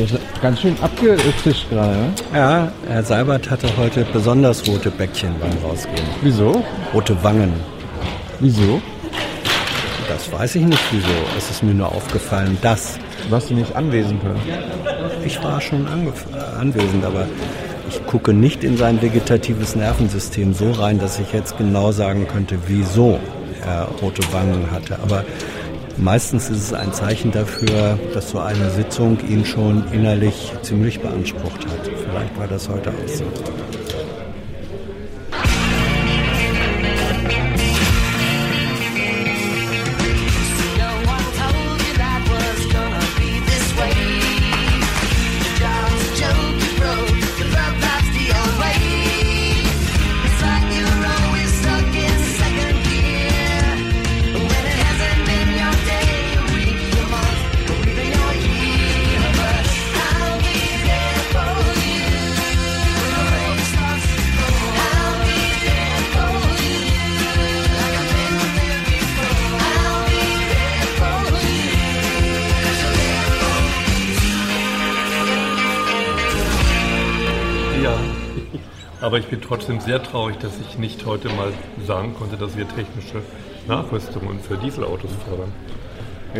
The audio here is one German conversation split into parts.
Hier ist ganz schön abgezischt gerade. Ne? Ja, Herr Seibert hatte heute besonders rote Bäckchen beim Rausgehen. Wieso? Rote Wangen. Wieso? Das weiß ich nicht wieso. Es ist mir nur aufgefallen, dass. Warst du nicht anwesend? Oder? Ich war schon anwesend, aber ich gucke nicht in sein vegetatives Nervensystem so rein, dass ich jetzt genau sagen könnte, wieso er rote Wangen hatte. Aber meistens ist es ein Zeichen dafür, dass so eine Sitzung ihn schon innerlich ziemlich beansprucht hat. Vielleicht war das heute auch so. Aber ich bin trotzdem sehr traurig, dass ich nicht heute mal sagen konnte, dass wir technische Nachrüstungen für Dieselautos fördern.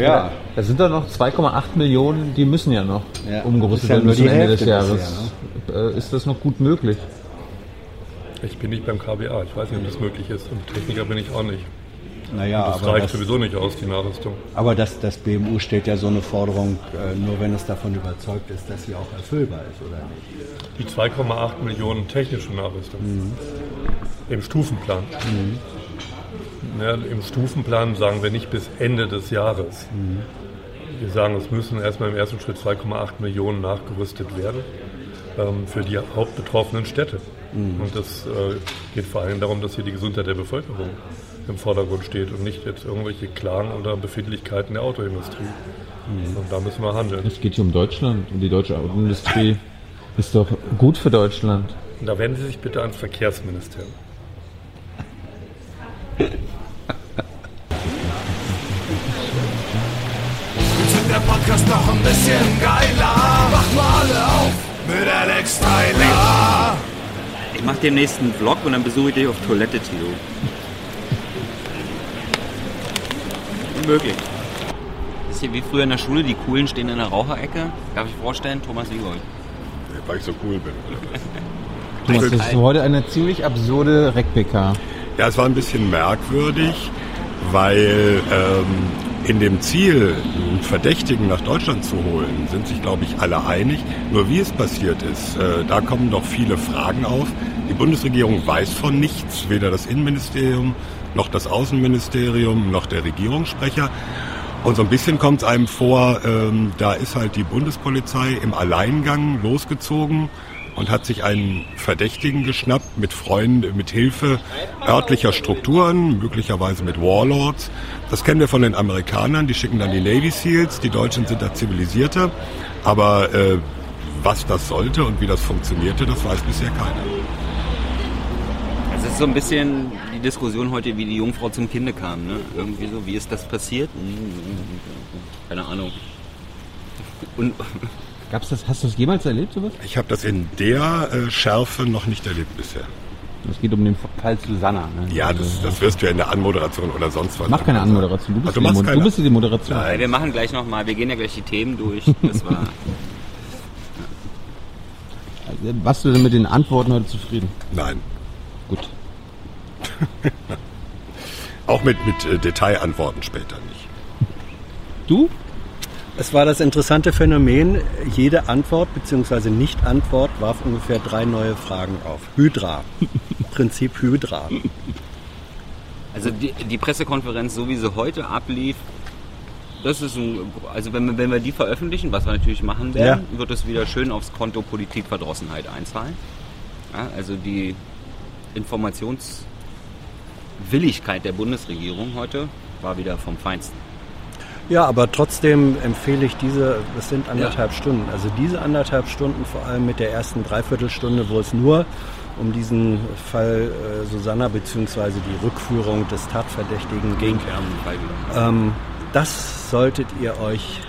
Ja, da sind doch noch 2,8 Millionen, die müssen ja noch ja. umgerüstet werden bis zum Ende des Jahres. Jahr, ne? Ist das noch gut möglich? Ich bin nicht beim KBA, ich weiß nicht, ob das möglich ist. Und Techniker bin ich auch nicht. Naja, das reicht das, sowieso nicht aus, die Nachrüstung. Aber das, das BMU stellt ja so eine Forderung, äh, nur wenn es davon überzeugt ist, dass sie auch erfüllbar ist, oder nicht? Die 2,8 Millionen technische Nachrüstung. Mhm. Im Stufenplan. Mhm. Ja, Im Stufenplan sagen wir nicht bis Ende des Jahres. Mhm. Wir sagen, es müssen erstmal im ersten Schritt 2,8 Millionen nachgerüstet werden ähm, für die hauptbetroffenen Städte. Mhm. Und das äh, geht vor allem darum, dass hier die Gesundheit der Bevölkerung im Vordergrund steht und nicht jetzt irgendwelche Klagen oder Befindlichkeiten der Autoindustrie. Mhm. Und da müssen wir handeln. Es geht hier um Deutschland und die deutsche Autoindustrie ist doch gut für Deutschland. Da wenden Sie sich bitte ans Verkehrsministerium. Der Podcast noch ein bisschen geiler. Mach mal alle auf mit Alex Tyler. Ich mach demnächst einen Vlog und dann besuche ich dich auf Toilette, Tilo. Unmöglich. Das ist hier wie früher in der Schule, die Coolen stehen in der Raucherecke. Darf ich vorstellen, Thomas Wiegold. Weil ich so cool bin. Thomas, das ist heute eine ziemlich absurde Rec-PK. Ja, es war ein bisschen merkwürdig, weil ähm, in dem Ziel, einen Verdächtigen nach Deutschland zu holen, sind sich, glaube ich, alle einig. Nur wie es passiert ist, äh, da kommen doch viele Fragen auf. Die Bundesregierung weiß von nichts, weder das Innenministerium noch das Außenministerium, noch der Regierungssprecher. Und so ein bisschen kommt es einem vor, ähm, da ist halt die Bundespolizei im Alleingang losgezogen und hat sich einen Verdächtigen geschnappt mit Freunden, mit Hilfe örtlicher Strukturen, möglicherweise mit Warlords. Das kennen wir von den Amerikanern, die schicken dann die Navy Seals, die Deutschen sind da zivilisierter. Aber äh, was das sollte und wie das funktionierte, das weiß bisher keiner. Es ist so ein bisschen die Diskussion heute, wie die Jungfrau zum Kinde kam. Ne? Irgendwie so, wie ist das passiert? Keine Ahnung. Und Gab's das, hast du das jemals erlebt, sowas? Ich habe das in der äh, Schärfe noch nicht erlebt bisher. Es geht um den Fall Susanna. Ne? Ja, das, also, das wirst du ja in der Anmoderation oder sonst was. Mach keine Anmoderation. Du bist, Ach, du, die, du bist die Moderation. Nein. Wir machen gleich nochmal, wir gehen ja gleich die Themen durch. Das war. Warst du denn mit den Antworten heute zufrieden? Nein. Gut. Auch mit, mit äh, Detailantworten später nicht. Du? Es war das interessante Phänomen, jede Antwort bzw. Nicht-Antwort warf ungefähr drei neue Fragen auf. Hydra. Prinzip Hydra. Also die, die, Pressekonferenz, so wie sie heute ablief, das ist ein, also wenn wir, wenn wir die veröffentlichen, was wir natürlich machen werden, ja. wird es wieder schön aufs Konto Politikverdrossenheit einzahlen. Ja, also die Informationswilligkeit der Bundesregierung heute war wieder vom Feinsten. Ja, aber trotzdem empfehle ich diese, es sind anderthalb ja. Stunden, also diese anderthalb Stunden vor allem mit der ersten Dreiviertelstunde, wo es nur um diesen Fall äh, Susanna bzw. die Rückführung des Tatverdächtigen ging. Ähm, das solltet ihr euch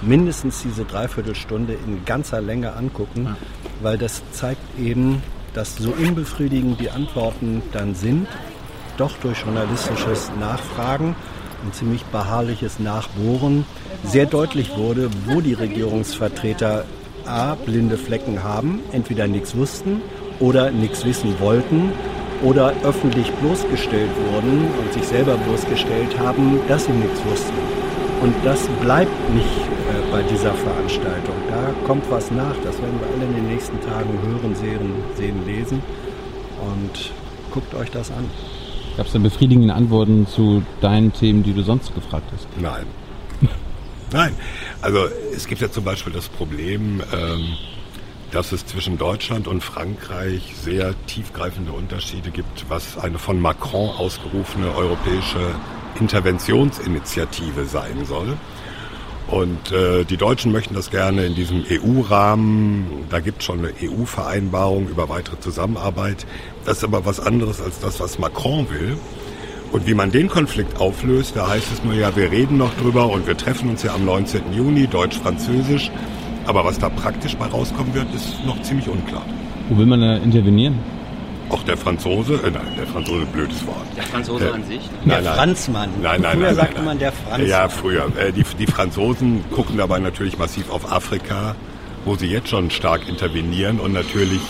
mindestens diese Dreiviertelstunde in ganzer Länge angucken, ja. weil das zeigt eben, dass so unbefriedigend die Antworten dann sind, doch durch journalistisches Nachfragen und ziemlich beharrliches Nachbohren sehr deutlich wurde, wo die Regierungsvertreter A, blinde Flecken haben, entweder nichts wussten oder nichts wissen wollten oder öffentlich bloßgestellt wurden und sich selber bloßgestellt haben, dass sie nichts wussten. Und das bleibt nicht äh, bei dieser Veranstaltung. Da kommt was nach. Das werden wir alle in den nächsten Tagen hören, sehen, sehen lesen. Und guckt euch das an. Gab es denn befriedigende Antworten zu deinen Themen, die du sonst gefragt hast? Nein. Nein. Also es gibt ja zum Beispiel das Problem, ähm, dass es zwischen Deutschland und Frankreich sehr tiefgreifende Unterschiede gibt, was eine von Macron ausgerufene europäische Interventionsinitiative sein soll. Und äh, die Deutschen möchten das gerne in diesem EU-Rahmen. Da gibt es schon eine EU-Vereinbarung über weitere Zusammenarbeit. Das ist aber was anderes als das, was Macron will. Und wie man den Konflikt auflöst, da heißt es nur ja, wir reden noch drüber und wir treffen uns ja am 19. Juni, Deutsch-Französisch. Aber was da praktisch bei rauskommen wird, ist noch ziemlich unklar. Wo will man da intervenieren? Auch der Franzose, äh, nein, der Franzose, blödes Wort. Der Franzose äh, an sich? Der nein, Franzmann. Nein, nein, früher nein, sagte nein, man der Franzmann. Ja, früher. Äh, die, die Franzosen gucken dabei natürlich massiv auf Afrika, wo sie jetzt schon stark intervenieren und natürlich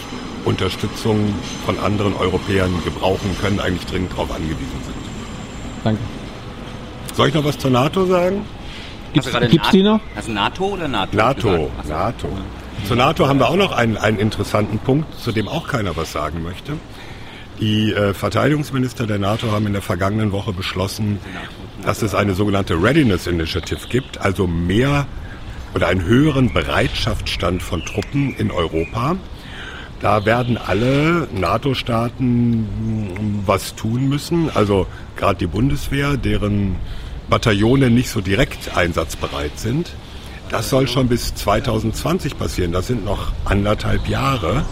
Unterstützung von anderen Europäern gebrauchen können, eigentlich dringend darauf angewiesen sind. Danke. Soll ich noch was zur NATO sagen? Gibt's, gibt's die noch? Also NATO oder NATO? NATO, NATO. Zur NATO haben wir auch noch einen, einen interessanten Punkt, zu dem auch keiner was sagen möchte. Die äh, Verteidigungsminister der NATO haben in der vergangenen Woche beschlossen, dass es eine sogenannte Readiness Initiative gibt, also mehr oder einen höheren Bereitschaftsstand von Truppen in Europa. Da werden alle NATO-Staaten was tun müssen, also gerade die Bundeswehr, deren Bataillone nicht so direkt einsatzbereit sind. Das soll schon bis 2020 passieren. Das sind noch anderthalb Jahre.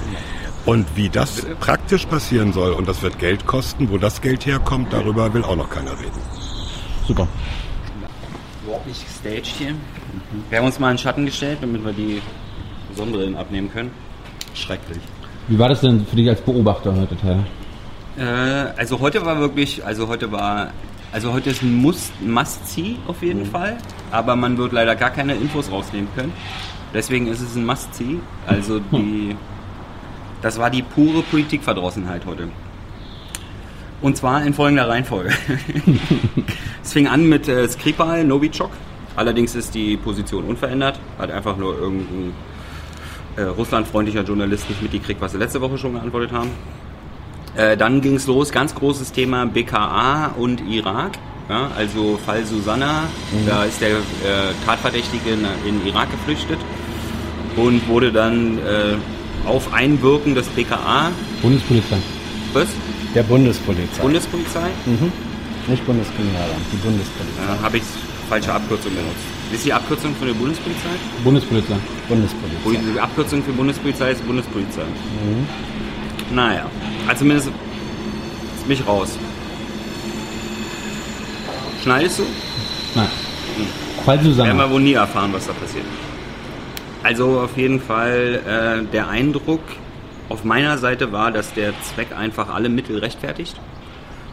Und wie das praktisch passieren soll, und das wird Geld kosten, wo das Geld herkommt, darüber will auch noch keiner reden. Super. Überhaupt nicht gestaged hier. Wir haben uns mal in den Schatten gestellt, damit wir die Sonnenbrillen abnehmen können. Schrecklich. Wie war das denn für dich als Beobachter heute, Teil? Äh, also heute war wirklich, also heute war also heute ist ein Must-See auf jeden mhm. Fall, aber man wird leider gar keine Infos rausnehmen können. Deswegen ist es ein Must-See. Also die, das war die pure Politikverdrossenheit heute. Und zwar in folgender Reihenfolge. es fing an mit äh, Skripal, Novichok. Allerdings ist die Position unverändert. Hat einfach nur irgendein äh, russlandfreundlicher Journalist nicht mitgekriegt, was sie letzte Woche schon geantwortet haben. Äh, dann ging es los, ganz großes Thema BKA und Irak. Ja, also Fall Susanna, mhm. da ist der äh, Tatverdächtige in, in Irak geflüchtet und wurde dann äh, auf Einwirken des BKA. Bundespolizei. Was? Der Bundespolizei. Bundespolizei? Mhm. Nicht Bundeskriminalamt, die Bundespolizei. Ja, Habe ich falsche Abkürzung benutzt. Ist die Abkürzung für die Bundespolizei? Bundespolizei. Bundespolizei. Die Abkürzung für Bundespolizei ist Bundespolizei. Mhm. Naja. Also zumindest mich raus. Schneidest du? Nein. Hm. Fall zusammen. Werden wir wohl nie erfahren, was da passiert. Also auf jeden Fall äh, der Eindruck auf meiner Seite war, dass der Zweck einfach alle Mittel rechtfertigt.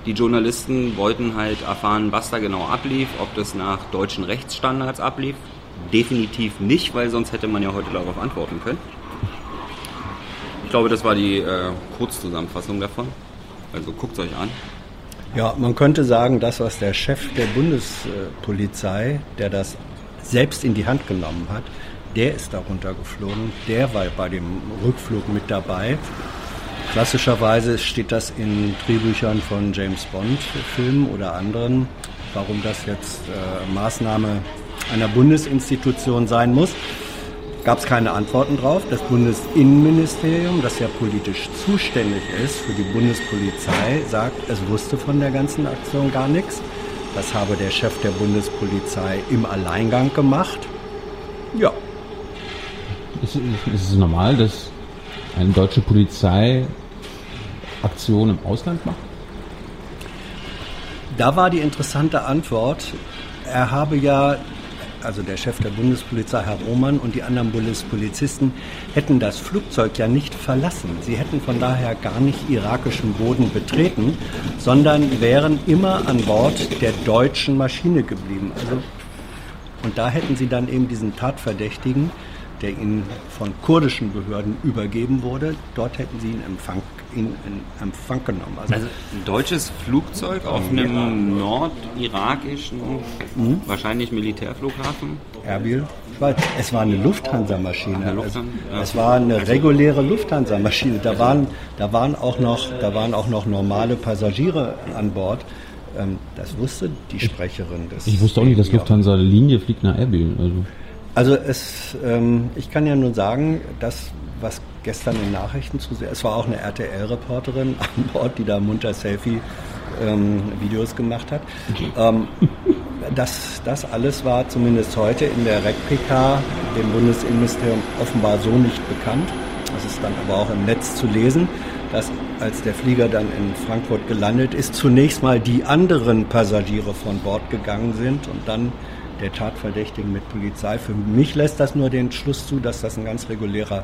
Die Journalisten wollten halt erfahren, was da genau ablief, ob das nach deutschen Rechtsstandards ablief. Definitiv nicht, weil sonst hätte man ja heute darauf antworten können. Ich glaube, das war die äh, Kurzzusammenfassung davon. Also guckt euch an. Ja, man könnte sagen, das, was der Chef der Bundespolizei, der das selbst in die Hand genommen hat, der ist darunter geflogen, der war bei dem Rückflug mit dabei. Klassischerweise steht das in Drehbüchern von James Bond-Filmen oder anderen, warum das jetzt äh, Maßnahme einer Bundesinstitution sein muss gab es keine Antworten drauf. Das Bundesinnenministerium, das ja politisch zuständig ist für die Bundespolizei, sagt, es wusste von der ganzen Aktion gar nichts. Das habe der Chef der Bundespolizei im Alleingang gemacht. Ja. Ist, ist es normal, dass eine deutsche Polizei Aktionen im Ausland macht? Da war die interessante Antwort, er habe ja also der Chef der Bundespolizei, Herr Roman, und die anderen Bundespolizisten hätten das Flugzeug ja nicht verlassen. Sie hätten von daher gar nicht irakischen Boden betreten, sondern wären immer an Bord der deutschen Maschine geblieben. Also, und da hätten sie dann eben diesen Tatverdächtigen, der ihnen von kurdischen Behörden übergeben wurde, dort hätten sie ihn Empfang in, in Empfang genommen. Also, also, ein deutsches Flugzeug auf einem nordirakischen, mhm. wahrscheinlich Militärflughafen? Erbil, Es war eine Lufthansa-Maschine. Lufthansa, ja. Es war eine reguläre Lufthansa-Maschine. Da waren, da, waren auch noch, da waren auch noch normale Passagiere an Bord. Ähm, das wusste die Sprecherin des. Ich wusste auch nicht, dass Lufthansa-Linie fliegt nach Erbil. Also, also es, ähm, ich kann ja nur sagen, dass was gestern in Nachrichten zu sehen. Es war auch eine RTL-Reporterin an Bord, die da munter Selfie-Videos ähm, gemacht hat. Ähm, das, das alles war zumindest heute in der REC-PK dem Bundesinnenministerium offenbar so nicht bekannt. Das ist dann aber auch im Netz zu lesen, dass als der Flieger dann in Frankfurt gelandet ist, zunächst mal die anderen Passagiere von Bord gegangen sind und dann der Tatverdächtigen mit Polizei. Für mich lässt das nur den Schluss zu, dass das ein ganz regulärer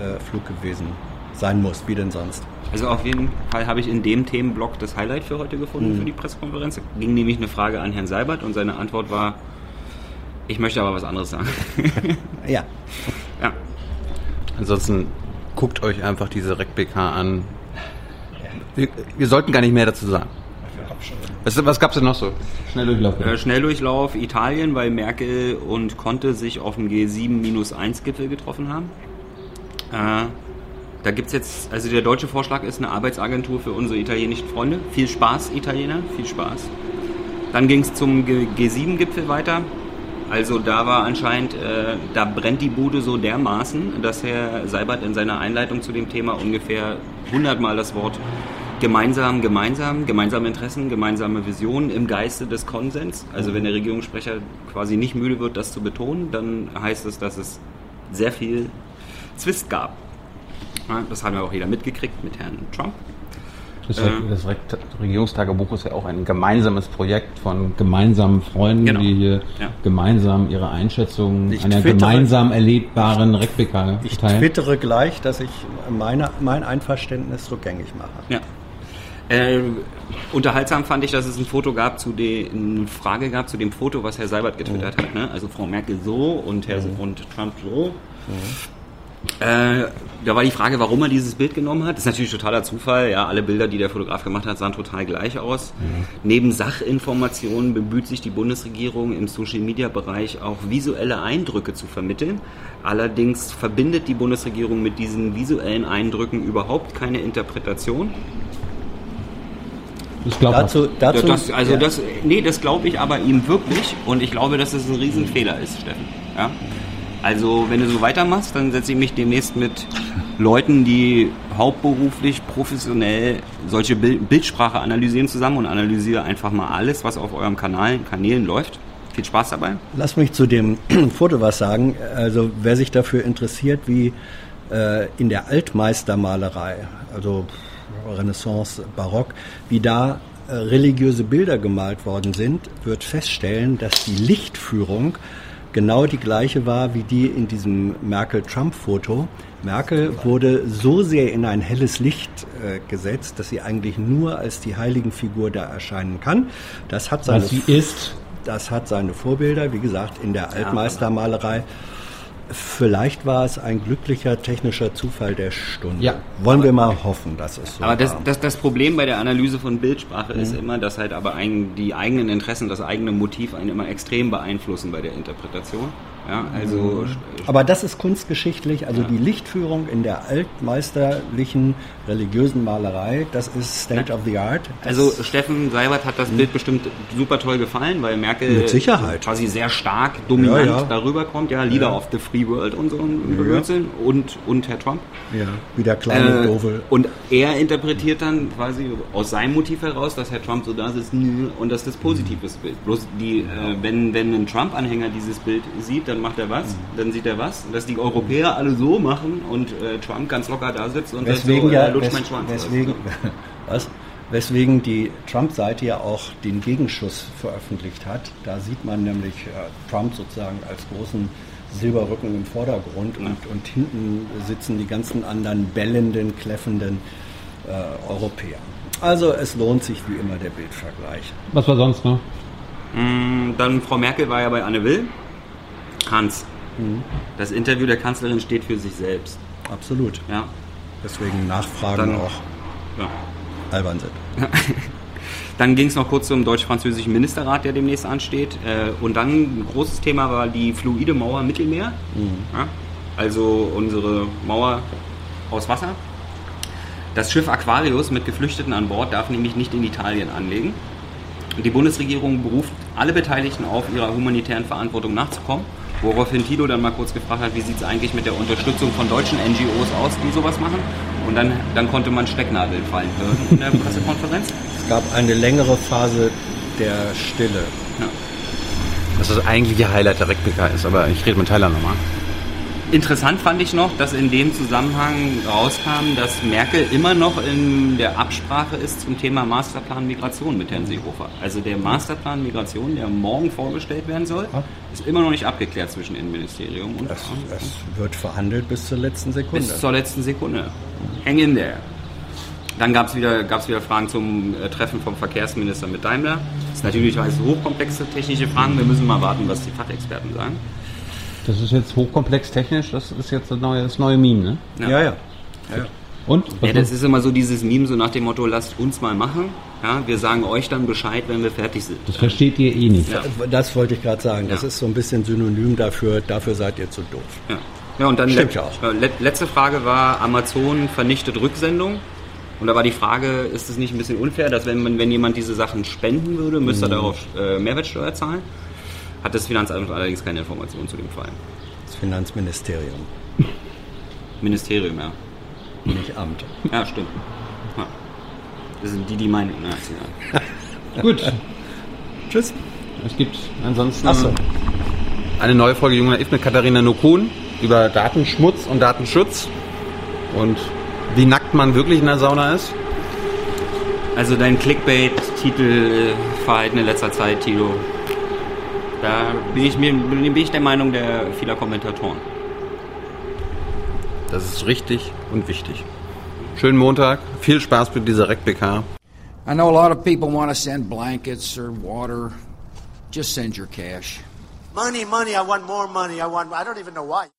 äh, Flug gewesen sein muss. Wie denn sonst? Also auf jeden Fall habe ich in dem Themenblock das Highlight für heute gefunden, mhm. für die Pressekonferenz. Da ging nämlich eine Frage an Herrn Seibert und seine Antwort war, ich möchte aber was anderes sagen. ja. ja. Ansonsten guckt euch einfach diese RecPK an. Wir, wir, sollten gar nicht mehr dazu sagen. Was, was gab es denn noch so? Schnelldurchlauf. Äh, Schnelldurchlauf Italien, weil Merkel und Conte sich auf dem G7-1-Gipfel getroffen haben. Äh, da gibt es jetzt, also der deutsche Vorschlag ist eine Arbeitsagentur für unsere italienischen Freunde. Viel Spaß, Italiener, viel Spaß. Dann ging es zum G7-Gipfel weiter. Also da war anscheinend, äh, da brennt die Bude so dermaßen, dass Herr Seibert in seiner Einleitung zu dem Thema ungefähr 100 Mal das Wort gemeinsam, gemeinsam, gemeinsame Interessen, gemeinsame Visionen im Geiste des Konsens. Also wenn der Regierungssprecher quasi nicht müde wird, das zu betonen, dann heißt es, dass es sehr viel Zwist gab. Das haben wir auch jeder mitgekriegt mit Herrn Trump. Das, äh, das Regierungstagebuch ist ja auch ein gemeinsames Projekt von gemeinsamen Freunden, genau. die hier ja. gemeinsam ihre Einschätzung ich einer twittere, gemeinsam erlebbaren Rekbeka Ich twittere gleich, dass ich meine, mein Einverständnis rückgängig mache. Ja. Äh, unterhaltsam fand ich, dass es ein Foto gab zu dem, eine Frage gab zu dem Foto, was Herr Seibert getwittert mhm. hat. Ne? Also Frau Merkel so und Herr mhm. und Trump so. Mhm. Äh, da war die Frage, warum er dieses Bild genommen hat. Das ist natürlich totaler Zufall. Ja, alle Bilder, die der Fotograf gemacht hat, sahen total gleich aus. Mhm. Neben Sachinformationen bemüht sich die Bundesregierung im Social-Media-Bereich auch visuelle Eindrücke zu vermitteln. Allerdings verbindet die Bundesregierung mit diesen visuellen Eindrücken überhaupt keine Interpretation. Ich glaube dazu, dazu, das, also ja. das, nee, das glaube ich aber ihm wirklich und ich glaube, dass es das ein Riesenfehler ist, Steffen. Ja? Also wenn du so weitermachst, dann setze ich mich demnächst mit Leuten, die hauptberuflich, professionell solche Bild Bildsprache analysieren zusammen und analysiere einfach mal alles, was auf eurem Kanal, Kanälen läuft. Viel Spaß dabei. Lass mich zu dem Foto was sagen. Also wer sich dafür interessiert, wie äh, in der Altmeistermalerei, also Renaissance, Barock, wie da äh, religiöse Bilder gemalt worden sind, wird feststellen, dass die Lichtführung genau die gleiche war wie die in diesem Merkel-Trump-Foto. Merkel wurde so sehr in ein helles Licht äh, gesetzt, dass sie eigentlich nur als die Heiligenfigur da erscheinen kann. Das hat seine, Was sie ist. Das hat seine Vorbilder, wie gesagt, in der Altmeistermalerei. Vielleicht war es ein glücklicher technischer Zufall der Stunde. Ja. Wollen wir mal hoffen, dass es so Aber das, das, das Problem bei der Analyse von Bildsprache mhm. ist immer, dass halt aber ein, die eigenen Interessen, das eigene Motiv einen immer extrem beeinflussen bei der Interpretation. Ja, also mhm. Aber das ist kunstgeschichtlich, also ja. die Lichtführung in der altmeisterlichen religiösen Malerei, das ist State of the Art. also Steffen Seibert hat das mhm. Bild bestimmt super toll gefallen, weil Merkel quasi sehr stark dominant ja, ja. darüber kommt, ja, Leader of the Free World und so ein und, und Herr Trump. Ja, wie der kleine äh, Dove. Und er interpretiert dann quasi aus seinem Motiv heraus, dass Herr Trump so da ist und dass das positives Bild. Bloß die, äh, wenn, wenn ein Trump-Anhänger dieses Bild sieht, dann dann macht er was, mhm. dann sieht er was. Dass die Europäer alle so machen und äh, Trump ganz locker da sitzt und deswegen so, ja, äh, lutscht mein Schwanz. Deswegen, was? Weswegen die Trump-Seite ja auch den Gegenschuss veröffentlicht hat. Da sieht man nämlich äh, Trump sozusagen als großen Silberrücken im Vordergrund und, und hinten sitzen die ganzen anderen bellenden, kläffenden äh, Europäer. Also es lohnt sich wie immer der Bildvergleich. Was war sonst noch? Mm, dann Frau Merkel war ja bei Anne Will. Hans. Mhm. Das Interview der Kanzlerin steht für sich selbst. Absolut. Ja. Deswegen Nachfragen dann, auch ja. albern sind. Dann ging es noch kurz zum deutsch-französischen Ministerrat, der demnächst ansteht. Äh, und dann ein großes Thema war die fluide Mauer Mittelmeer. Mhm. Also unsere Mauer aus Wasser. Das Schiff Aquarius mit Geflüchteten an Bord darf nämlich nicht in Italien anlegen. Die Bundesregierung beruft alle Beteiligten auf, ihrer humanitären Verantwortung nachzukommen. Woraufhin Tito dann mal kurz gefragt hat, wie sieht es eigentlich mit der Unterstützung von deutschen NGOs aus, die sowas machen. Und dann, dann konnte man Stecknadeln fallen hören in der Pressekonferenz. Es gab eine längere Phase der Stille. Ja. Das ist das eigentliche Highlight der RecPK ist, aber ich rede mit Tyler nochmal. Interessant fand ich noch, dass in dem Zusammenhang rauskam, dass Merkel immer noch in der Absprache ist zum Thema Masterplan Migration mit Herrn Seehofer. Also der Masterplan Migration, der morgen vorgestellt werden soll, ist immer noch nicht abgeklärt zwischen Innenministerium und... Es, es wird verhandelt bis zur letzten Sekunde. Bis zur letzten Sekunde. Hang in there. Dann gab es wieder, wieder Fragen zum äh, Treffen vom Verkehrsminister mit Daimler. Das sind natürlich hochkomplexe technische Fragen. Wir müssen mal warten, was die Fachexperten sagen. Das ist jetzt hochkomplex technisch, das ist jetzt das neue, das neue Meme, ne? Ja, ja. ja. ja. Und? ja, das ist immer so dieses Meme, so nach dem Motto, lasst uns mal machen. Ja, wir sagen euch dann Bescheid, wenn wir fertig sind. Das versteht ihr eh nicht. Ja. Das wollte ich gerade sagen. Das ist so ein bisschen synonym dafür, dafür seid ihr zu doof. Ja, ja und dann Stimmt ja auch. Letzte Frage war, Amazon vernichtet Rücksendung. Und da war die Frage, ist es nicht ein bisschen unfair, dass wenn, man, wenn jemand diese Sachen spenden würde, müsste mhm. er darauf äh, Mehrwertsteuer zahlen? Hat das Finanzamt allerdings keine Informationen zu dem Fall. Das Finanzministerium. Ministerium, ja. Nicht Amt. Ja, stimmt. Ja. Das sind die, die meinen. Ja, Gut. Tschüss. Es gibt ansonsten so. eine neue Folge Junger If mit Katharina Nokun über Datenschmutz und Datenschutz und wie nackt man wirklich in der Sauna ist. Also dein Clickbait-Titelverhalten in letzter Zeit, Tilo, da bin ich, mir, bin ich der Meinung der vieler Kommentatoren. Das ist richtig und wichtig. Schönen Montag, viel Spaß mit dieser RecPK. I know a lot of people want to send blankets or water. Just send your cash. Money, money, I want more money. I want I don't even know why.